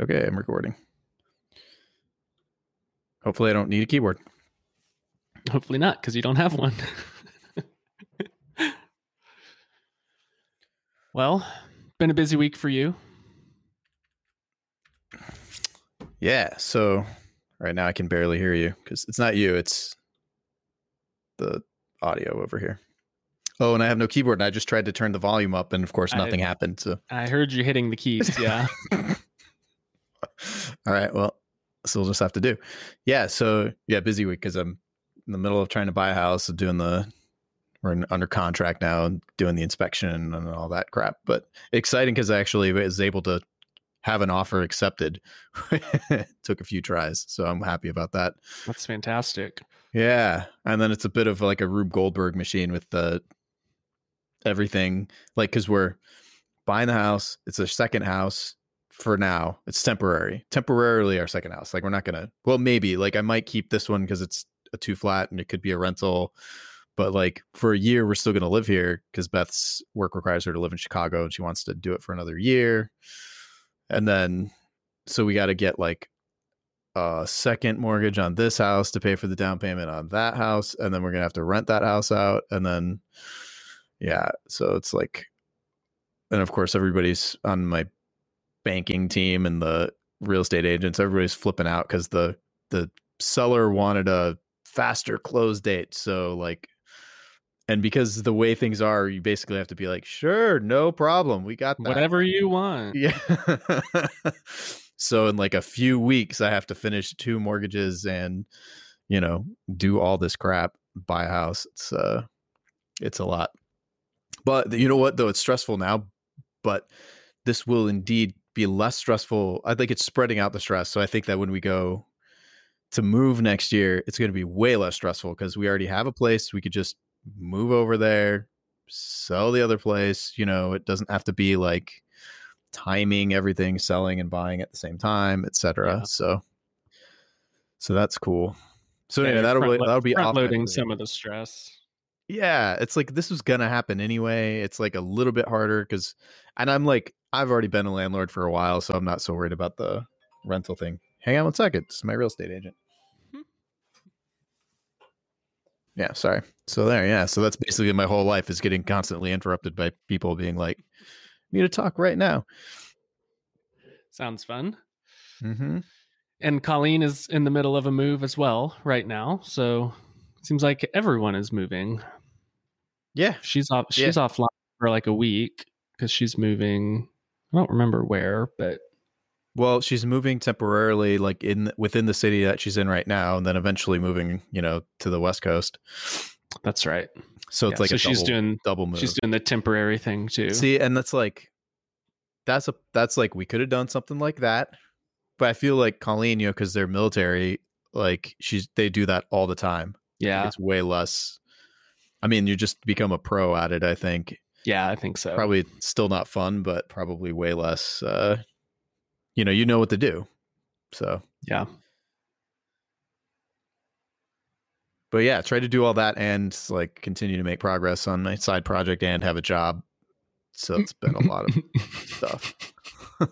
Okay, I'm recording. Hopefully, I don't need a keyboard. Hopefully not, because you don't have one. well, been a busy week for you. Yeah. So right now I can barely hear you because it's not you, it's the audio over here. Oh, and I have no keyboard, and I just tried to turn the volume up, and of course, nothing I- happened. So, I heard you hitting the keys. Yeah. all right. Well, so we'll just have to do. Yeah. So, yeah, busy week because I'm in the middle of trying to buy a house, and doing the, we're in, under contract now and doing the inspection and all that crap. But exciting because I actually was able to have an offer accepted. Took a few tries. So I'm happy about that. That's fantastic. Yeah, and then it's a bit of like a Rube Goldberg machine with the everything, like because we're buying the house. It's a second house for now. It's temporary, temporarily our second house. Like we're not gonna. Well, maybe like I might keep this one because it's a two flat and it could be a rental. But like for a year, we're still gonna live here because Beth's work requires her to live in Chicago and she wants to do it for another year. And then, so we got to get like a second mortgage on this house to pay for the down payment on that house and then we're gonna have to rent that house out and then yeah so it's like and of course everybody's on my banking team and the real estate agents everybody's flipping out because the the seller wanted a faster close date so like and because the way things are you basically have to be like sure no problem we got that Whatever you want. yeah. so in like a few weeks, I have to finish two mortgages and you know do all this crap, buy a house. It's uh, it's a lot. But you know what though, it's stressful now. But this will indeed be less stressful. I think it's spreading out the stress. So I think that when we go to move next year, it's going to be way less stressful because we already have a place. We could just move over there, sell the other place. You know, it doesn't have to be like timing everything, selling and buying at the same time, etc. Yeah. So, so that's cool. So Yeah, anyway, that'll be, that'll be front off loading next week. some of the stress. Yeah, it's like this was gonna happen anyway. It's like a little bit harder because, and I'm like, I've already been a landlord for a while, so I'm not so worried about the rental thing. Hang on one second. This is my real estate agent. Hmm. Yeah, sorry. So there, yeah. So that's basically my whole life is getting constantly interrupted by people being like, "Need to talk right now." Sounds fun. Mm-hmm. And Colleen is in the middle of a move as well right now. So it seems like everyone is moving. Yeah, She's off she's offline for like a week because she's moving. I don't remember where, but Well, she's moving temporarily, like in within the city that she's in right now, and then eventually moving, you know, to the west coast. that's right. So it's Yeah, like so a she's double, doing double move. she's doing the temporary thing too. See, and that's like that's a that's like we could have done something like that, but I feel like Colleen, you know, because they're military, like she's they do that all the time. yeah. It's way less. I mean, you just become a pro at it. I think Yeah, I think so. probably still not fun, but probably way less. uh You know, you know what to do. So, Yeah. but yeah, try to do all that and like continue to make progress on my side project and have a job. So it's been a lot of stuff.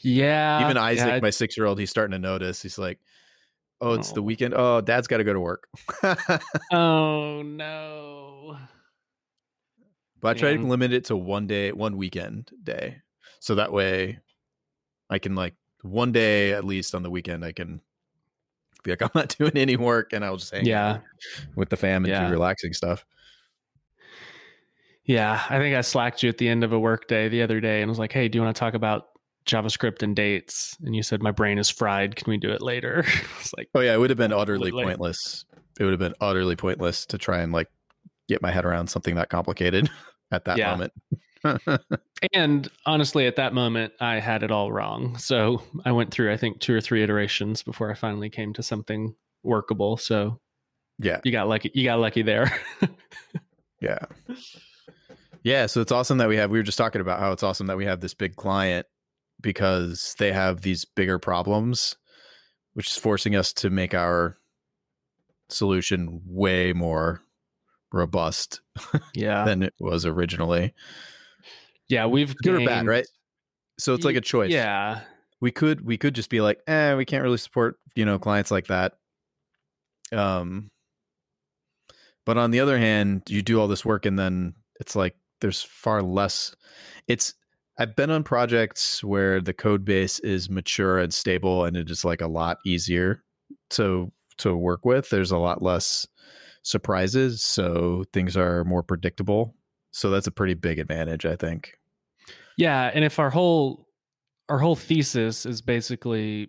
yeah. Even Isaac, yeah, my six year old, he's starting to notice. He's like, "Oh, it's the Oh. weekend. Oh, Dad's got to go to work." Oh no. I try to limit it to one day, one weekend day, so that way I can like one day at least on the weekend I can be like, "I'm not doing any work," and I'll just hang Yeah. with the fam and Yeah. do relaxing stuff. Yeah. I think I slacked you at the end of a work day the other day and was like, hey, do you want to talk about JavaScript and dates? And you said my brain is fried. Can we do it later? it's like, Oh yeah, it would have been utterly pointless. It would have been utterly pointless to try and like get my head around something that complicated at that Yeah. moment. and honestly, at that moment, I had it all wrong. So I went through, I think, two or three iterations before I finally came to something workable. So yeah, you got lucky. You got lucky there. yeah, yeah. So it's awesome that we have. We were just talking about how it's awesome that we have this big client because they have these bigger problems, which is forcing us to make our solution way more robust yeah. than it was originally. Yeah. We've Good or bad, right? So it's like a choice. Yeah. we could we could just be like, eh, we can't really support you know clients like that. Um, but on the other hand, you do all this work and then it's like there's far less. It's I've been on projects where the code base is mature and stable, and it is like a lot easier to to work with. There's a lot less surprises, so things are more predictable. So that's a pretty big advantage, I think. Yeah, and if our whole our whole thesis is basically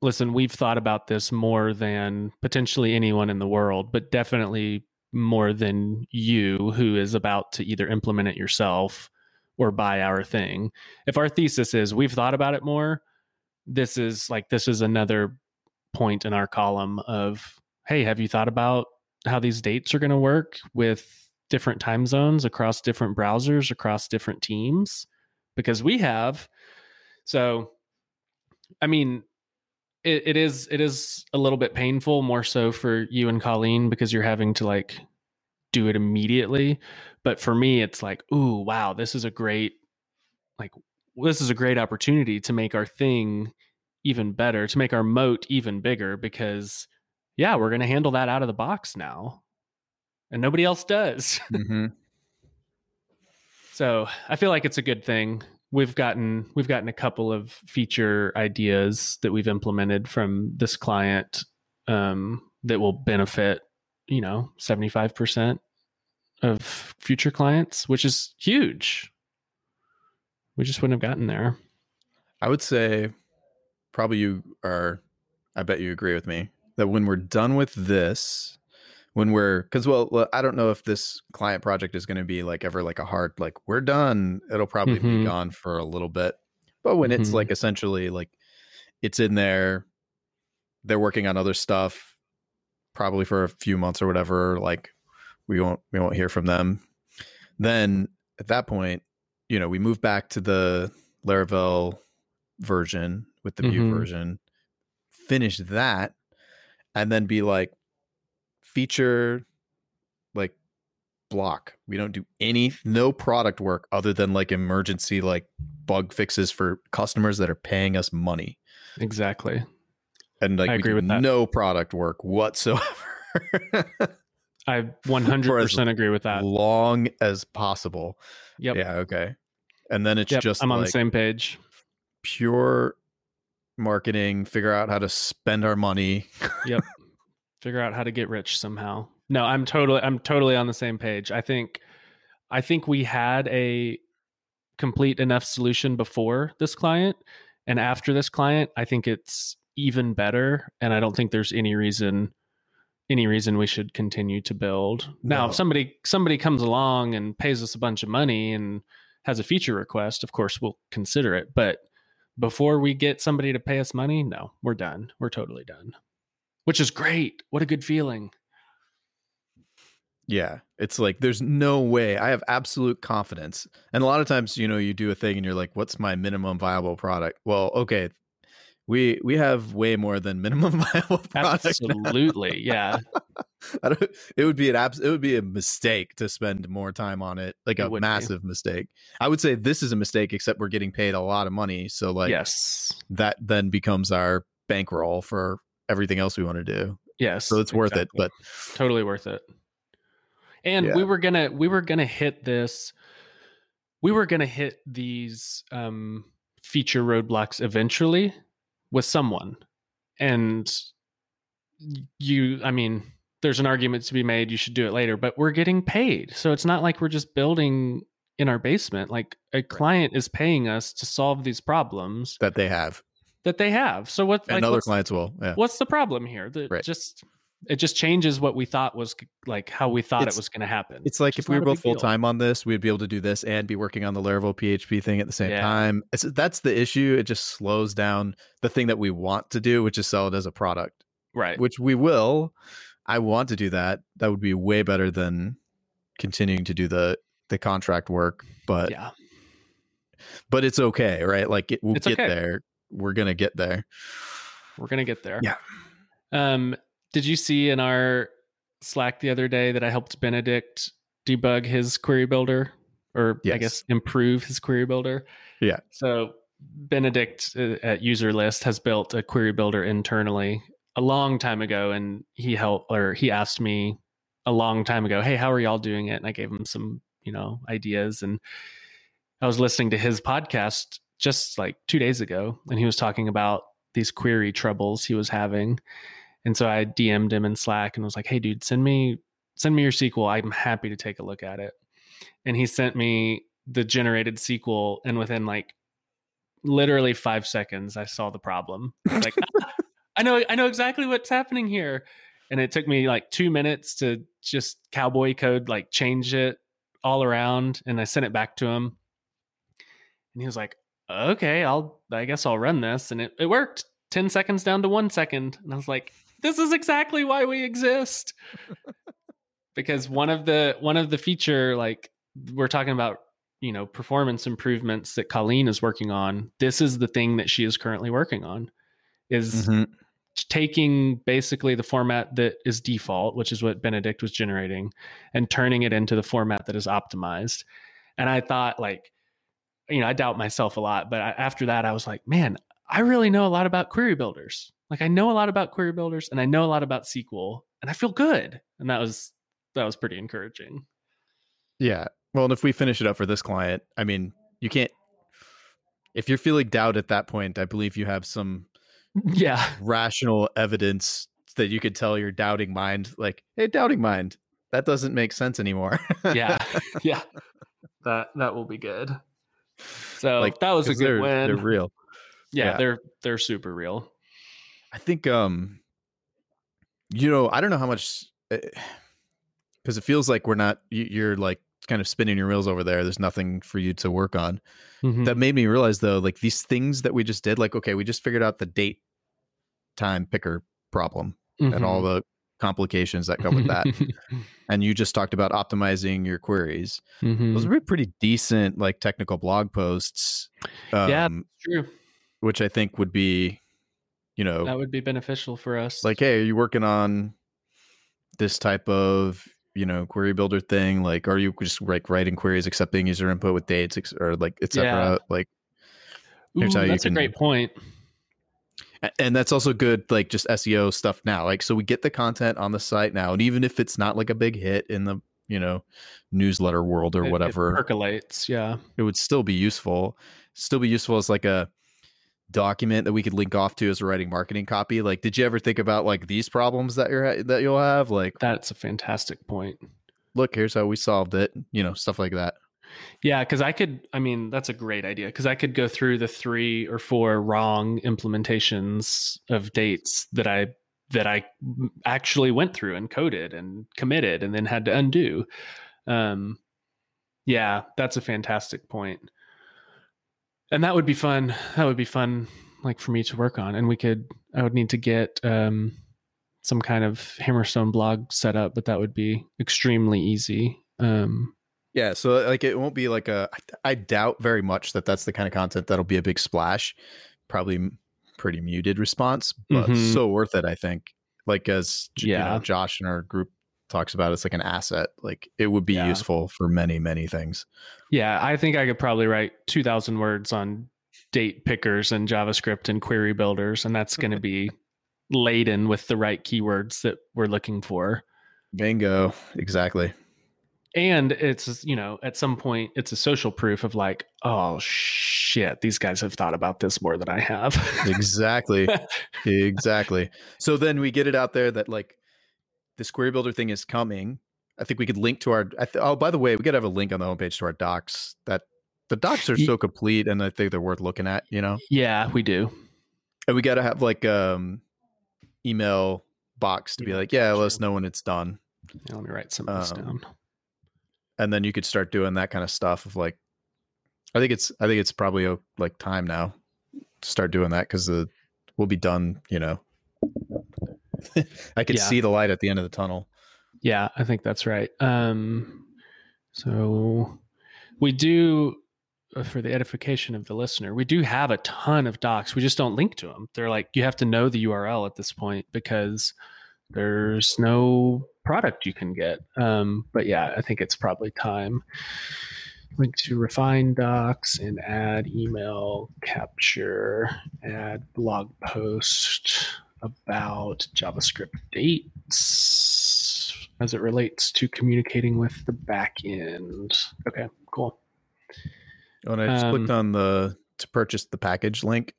listen, we've thought about this more than potentially anyone in the world, but definitely more than you who is about to either implement it yourself or buy our thing. If our thesis is we've thought about it more, this is like this is another point in our column of hey, have you thought about how these dates are going to work with different time zones across different browsers across different teams? Because we have. So I mean, it, it is it is a little bit painful, more so for you and Colleen because you're having to like do it immediately. But for me, it's like, ooh, wow, this is a great like this is a great opportunity to make our thing even better, to make our moat even bigger because yeah, we're gonna handle that out of the box now. And nobody else does. Mm-hmm. So I feel like it's a good thing. We've gotten we've gotten a couple of feature ideas that we've implemented from this client um, that will benefit, you know, seventy five percent of future clients, which is huge. We just wouldn't have gotten there. I would say probably you are I bet you agree with me that when we're done with this, when we're because well, I don't know if this client project is going to be like ever like a hard like we're done. It'll probably Mhm. be gone for a little bit, but when it's Mhm. like essentially like it's in there, they're working on other stuff, probably for a few months or whatever. Like we won't we won't hear from them. Then at that point, you know, we move back to the Laravel version with the Vue Mhm. version, finish that, and then be like feature like block. We don't do any no product work other than like emergency like bug fixes for customers that are paying us money. Exactly. And like I agree with that. no product work whatsoever. I 100% agree with that. long as possible. Yep. Yeah, okay. And then it's Yep. just I'm on like the same page. pure marketing, figure out how to spend our money. Figure out how to get rich somehow. No, I'm totally I'm totally on the same page. I think I think we had a complete enough solution before this client and after this client, I think it's even better and I don't think there's any reason any reason we should continue to build. Now, No. if somebody somebody comes along and pays us a bunch of money and has a feature request, of course we'll consider it, but before we get somebody to pay us money, no, we're done. We're totally done. Which is great. What a good feeling. Yeah. It's like there's no way. I have absolute confidence. And a lot of times, you know, you do a thing and you're like, what's my minimum viable product? Well, okay. We we have way more than minimum viable product. Absolutely. Yeah. I don't, it would be an abs- it would be a mistake to spend more time on it, like It a would be. massive mistake. I would say this is a mistake, except we're getting paid a lot of money, so like yes. that then becomes our bankroll for everything else we want to do. Yes. So it's worth it. But totally worth it. And Yeah. we were gonna we were gonna hit this. We were gonna hit these um, feature roadblocks eventually with someone, and you. I mean, there's an argument to be made. You should do it later, but we're getting paid, so it's not like we're just building in our basement. Like a client is paying us to solve these problems that they have, that they have. So what? and like, other clients will. Yeah. what's the problem here? The, Right. Just it just changes what we thought was like how we thought It's- it was going to happen. It's like if we were both full time on this, we'd be able to do this and be working on the Laravel PHP thing at the same Yeah. time. It's, that's the issue. It just slows down the thing that we want to do, which is sell it as a product, right. which we will. I want to do that. That would be way better than continuing to do the the contract work. But yeah, but it's okay, right? Like it, we'll It's get okay. there. We're gonna get there. we're gonna get there. Yeah. Um, did you see in our Slack the other day that I helped Benedikt debug his query builder or I guess improve his query builder. Yeah. So Benedikt uh, at Userlist has built a query builder internally a long time ago, and he helped or he asked me a long time ago, "Hey, how are y'all doing it?" And I gave him some, you know, ideas, and I was listening to his podcast just like two days ago, and he was talking about these query troubles he was having, and so I DM'd him in Slack and was like, "Hey, dude, send me send me your SQL. I'm happy to take a look at it." And he sent me the generated SQL, and within like literally five seconds, I saw the problem. Like, "Ah, I know, I know exactly what's happening here. And it took me like two minutes to just cowboy code, like change it all around, and I sent it back to him. And he was like, "Okay, I'll, I guess I'll run this," and it, it worked. Ten seconds down to one second, and I was like, "This is exactly why we exist." because one of the one of the feature like we're talking about you know performance improvements that colleen is working on this is the thing that she is currently working on is Mhm. taking basically the format that is default which is what benedikt was generating and turning it into the format that is optimized and i thought like you know i doubt myself a lot but I, after that i was like man i really know a lot about query builders like i know a lot about query builders and i know a lot about sql and i feel good and that was that was pretty encouraging Yeah. Well, and if we finish it up for this client, I mean, you can't. If you're feeling doubt at that point, I believe you have some yeah rational evidence that you could tell your doubting mind, like, "Hey, doubting mind, that doesn't make sense anymore." yeah yeah that that will be good so Like, that was a good they're, win They're real. yeah, yeah. they're they're super real I think, um, you know, I don't know how much because it feels like we're not. you- You're like kind of spinning your wheels over there. There's nothing for you to work on. Mhm. that made me realize though like these things that we just did like okay we just figured out the date time picker problem and all Mhm. the complications that come with that and you just talked about optimizing your queries Mhm. those were pretty decent like technical blog posts um, Yeah. true which i think would be you know that would be beneficial for us like hey are you working on this type of you know query builder thing like are you just like writing queries accepting user input with dates or like etc Yeah. like Ooh, here's how you that's a great point and that's also good like just seo stuff now like so we get the content on the site now and even if it's not like a big hit in the you know newsletter world or It- it whatever percolates yeah. it would still be useful still be useful as like a document that we could link off to as a writing marketing copy like did you ever think about like these problems that you're that you'll have like that's a fantastic point. Look here's how we solved it you know stuff like that Yeah, because I could. I mean, that's a great idea. Because I could go through the three or four wrong implementations of dates that I that I actually went through and coded and committed and then had to undo. Um, yeah, that's a fantastic point. And that would be fun. That would be fun, like for me to work on. And we could. I would need to get um, some kind of Hammerstone blog set up, but that would be extremely easy. Um, Yeah, so like it won't be like a. I doubt very much that that's the kind of content that'll be a big splash. Probably pretty muted response, but Mhm. so worth it. I think. Like as J- you know, Yeah. Josh in our group talks about, it's like an asset. Like it would be Yeah. useful for many many things. Yeah, I think I could probably write 2,000 words on date pickers and JavaScript and query builders, and that's going to be laden with the right keywords that we're looking for. Bingo, exactly. And it's, you know, at some point, it's a social proof of like, oh shit, these guys have thought about this more than I have. Exactly. exactly. So then we get it out there that like this query builder thing is coming. I think we could link to our. I th- oh, by the way, we could have a link on the homepage to our docs. That the docs are so complete, and I think they're worth looking at. You know, yeah, we do. and we got to have like um email box to be like, yeah, let us know when it's done, Yeah, let me write some of this Um, down. And then you could start doing that kind of stuff. Of like, I think it's I think it's probably uh, like time now to start doing that because the we'll be done. You know, I could Yeah. see the light at the end of the tunnel. Yeah, I think that's right. Um, so we do, uh, for the edification of the listener, we do have a ton of docs. We just don't link to them. They're like, you have to know the URL at this point because there's no product you can get. Um, but yeah, I think it's probably time link to refine docs and add email capture, add blog post about JavaScript dates as it relates to communicating with the back end. Okay, cool. Oh, and I just Um, clicked on the to purchase the package link.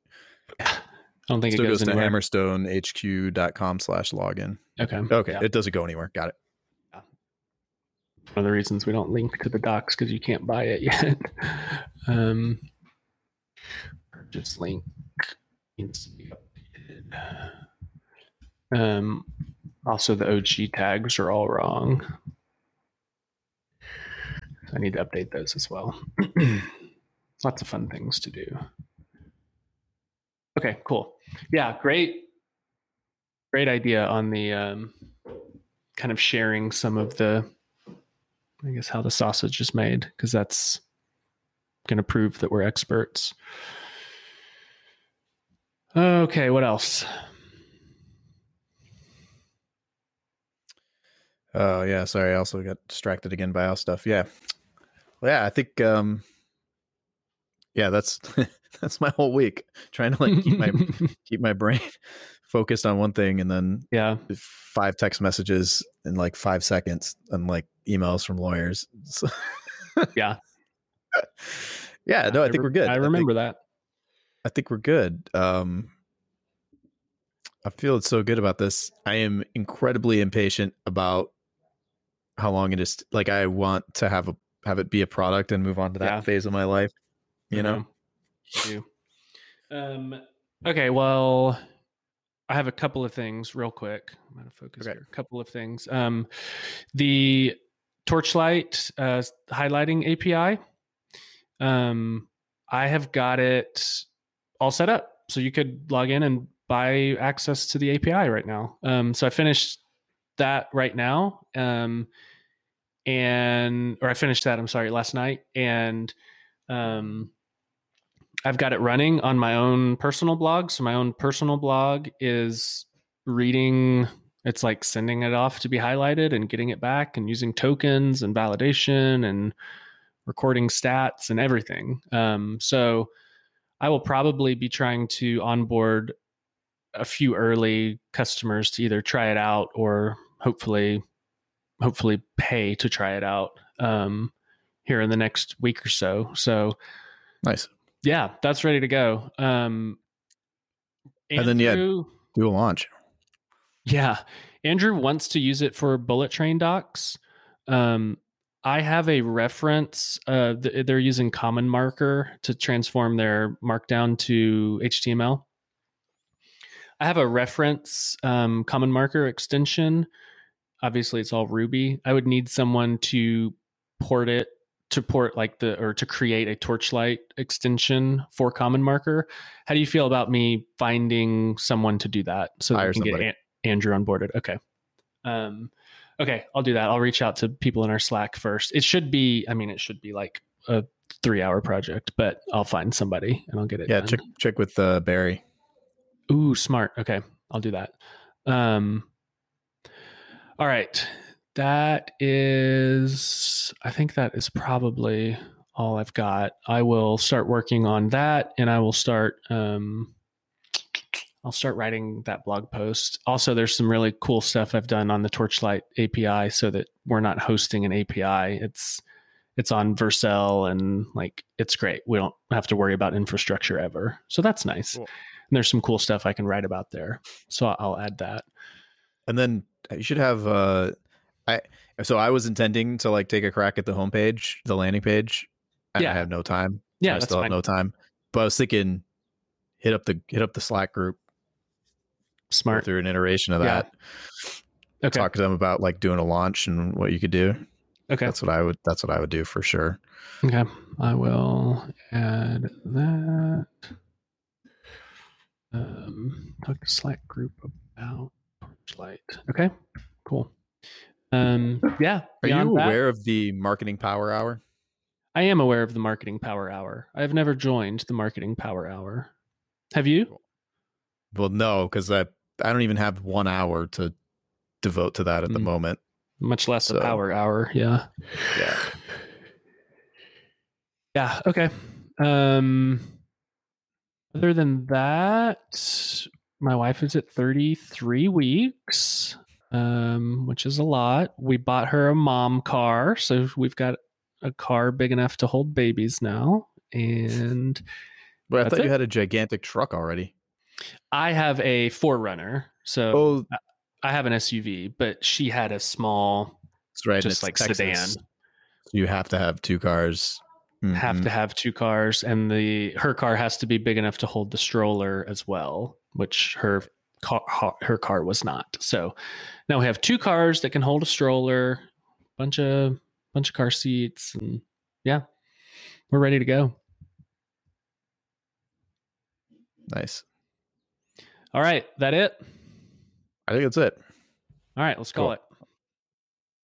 I don't think Still it goes goes, to anywhere. hammerstonehq.com slash login. Okay. Okay, Yeah. it doesn't go anywhere. Got it. one of the reasons we don't link to the docs because you can't buy it yet. um, purchase link needs to be updated. Um, also, the OG tags are all wrong. So I need to update those as well. Lots of fun things to do. Okay, cool. Yeah, great, great idea on the um, kind of sharing some of the I guess how the sausage is made because that's going to prove that we're experts. Okay, what else? Oh yeah, sorry. I also got distracted again by our stuff. Yeah, well, yeah. I think, um, yeah, that's that's my whole week trying to like keep my keep my brain focused on one thing, and then yeah, five text messages in like five seconds, and like emails from lawyers. So, yeah. yeah. No, I think we're good. I think- remember that. I think we're good. Um, I feel it's so good about this. I am incredibly impatient about how long it is. Like I want to have a have it be a product and move on to that Yeah. phase of my life. You know, I do. Um, okay, well, I have a couple of things real quick. I'm out of focus Okay. here. A couple of things. Um, the Torchlight uh, highlighting API. Um, I have got it all set up, so you could log in and buy access to the API right now. Um, so I finished that right now, um, and or I finished that. I'm sorry, last night, and um, I've got it running on my own personal blog. So my own personal blog is reading. It's like sending it off to be highlighted and getting it back and using tokens and validation and recording stats and everything. Um, so I will probably be trying to onboard a few early customers to either try it out or hopefully hopefully pay to try it out um, here in the next week or so. So nice. Yeah, that's ready to go. Um, And then, yeah. Andrew- Do a launch. yeah, Andrew wants to use it for bullet train docs. Um, I have a reference. Uh, th- they're using CommonMarker to transform their Markdown to HTML. I have a reference um, CommonMarker extension. Obviously, it's all Ruby. I would need someone to port it to port like the or to create a Torchlight extension for CommonMarker. How do you feel about me finding someone to do that so that Hire we can get somebody. An- Andrew onboarded? Okay. Um, okay, I'll do that. I'll reach out to people in our Slack first. It should be, I mean, it should be like a three-hour project, but I'll find somebody and I'll get it. Yeah, done. check check with uh, Barry. Ooh, smart. Okay, I'll do that. Um, all right, that is. I think that is probably all I've got. I will start working on that, and I will start. Um, I'll start writing that blog post. Also, there's some really cool stuff I've done on the Torchlight API, so that we're not hosting an API. It's it's on Vercel, and like it's great. We don't have to worry about infrastructure ever, so that's nice. Cool. And there's some cool stuff I can write about there. So I'll add that. And then you should have uh I so I was intending to like take a crack at the homepage, the landing page. Yeah. I have no time. Yeah, I still have no time. But I was thinking hit up the hit up the Slack group, Smart. through an iteration of Yeah. that. Okay. Talk to them about like doing a launch and what you could do. Okay. That's what I would that's what I would do for sure. Okay. I will add that. Um, talk to Slack group about Torchlight. Okay. Cool. Um, yeah. Are you that- aware of the marketing power hour? I am aware of the Marketing Power Hour. I've never joined the Marketing Power Hour. Have you? Well, no, because I I don't even have one hour to devote to that at the Mm. moment. Much less So- a Power Hour. Yeah. Yeah. Yeah. Okay. Um, other than that, my wife is at 33 weeks, um, which is a lot. We bought her a mom car, so we've got a car big enough to hold babies now. And But I thought you had a gigantic truck already. I have a 4Runner, so Oh, I have an SUV, but she had a small, that's right. just like Texas. sedan. So you have to have two cars. Have Mhm. to have two cars, and the her car has to be big enough to hold the stroller as well, which her car her car was not. So now we have two cars that can hold a stroller, bunch of bunch of car seats, and yeah, we're ready to go. Nice. All right, that it. I think that's it. All right, let's call Cool. it.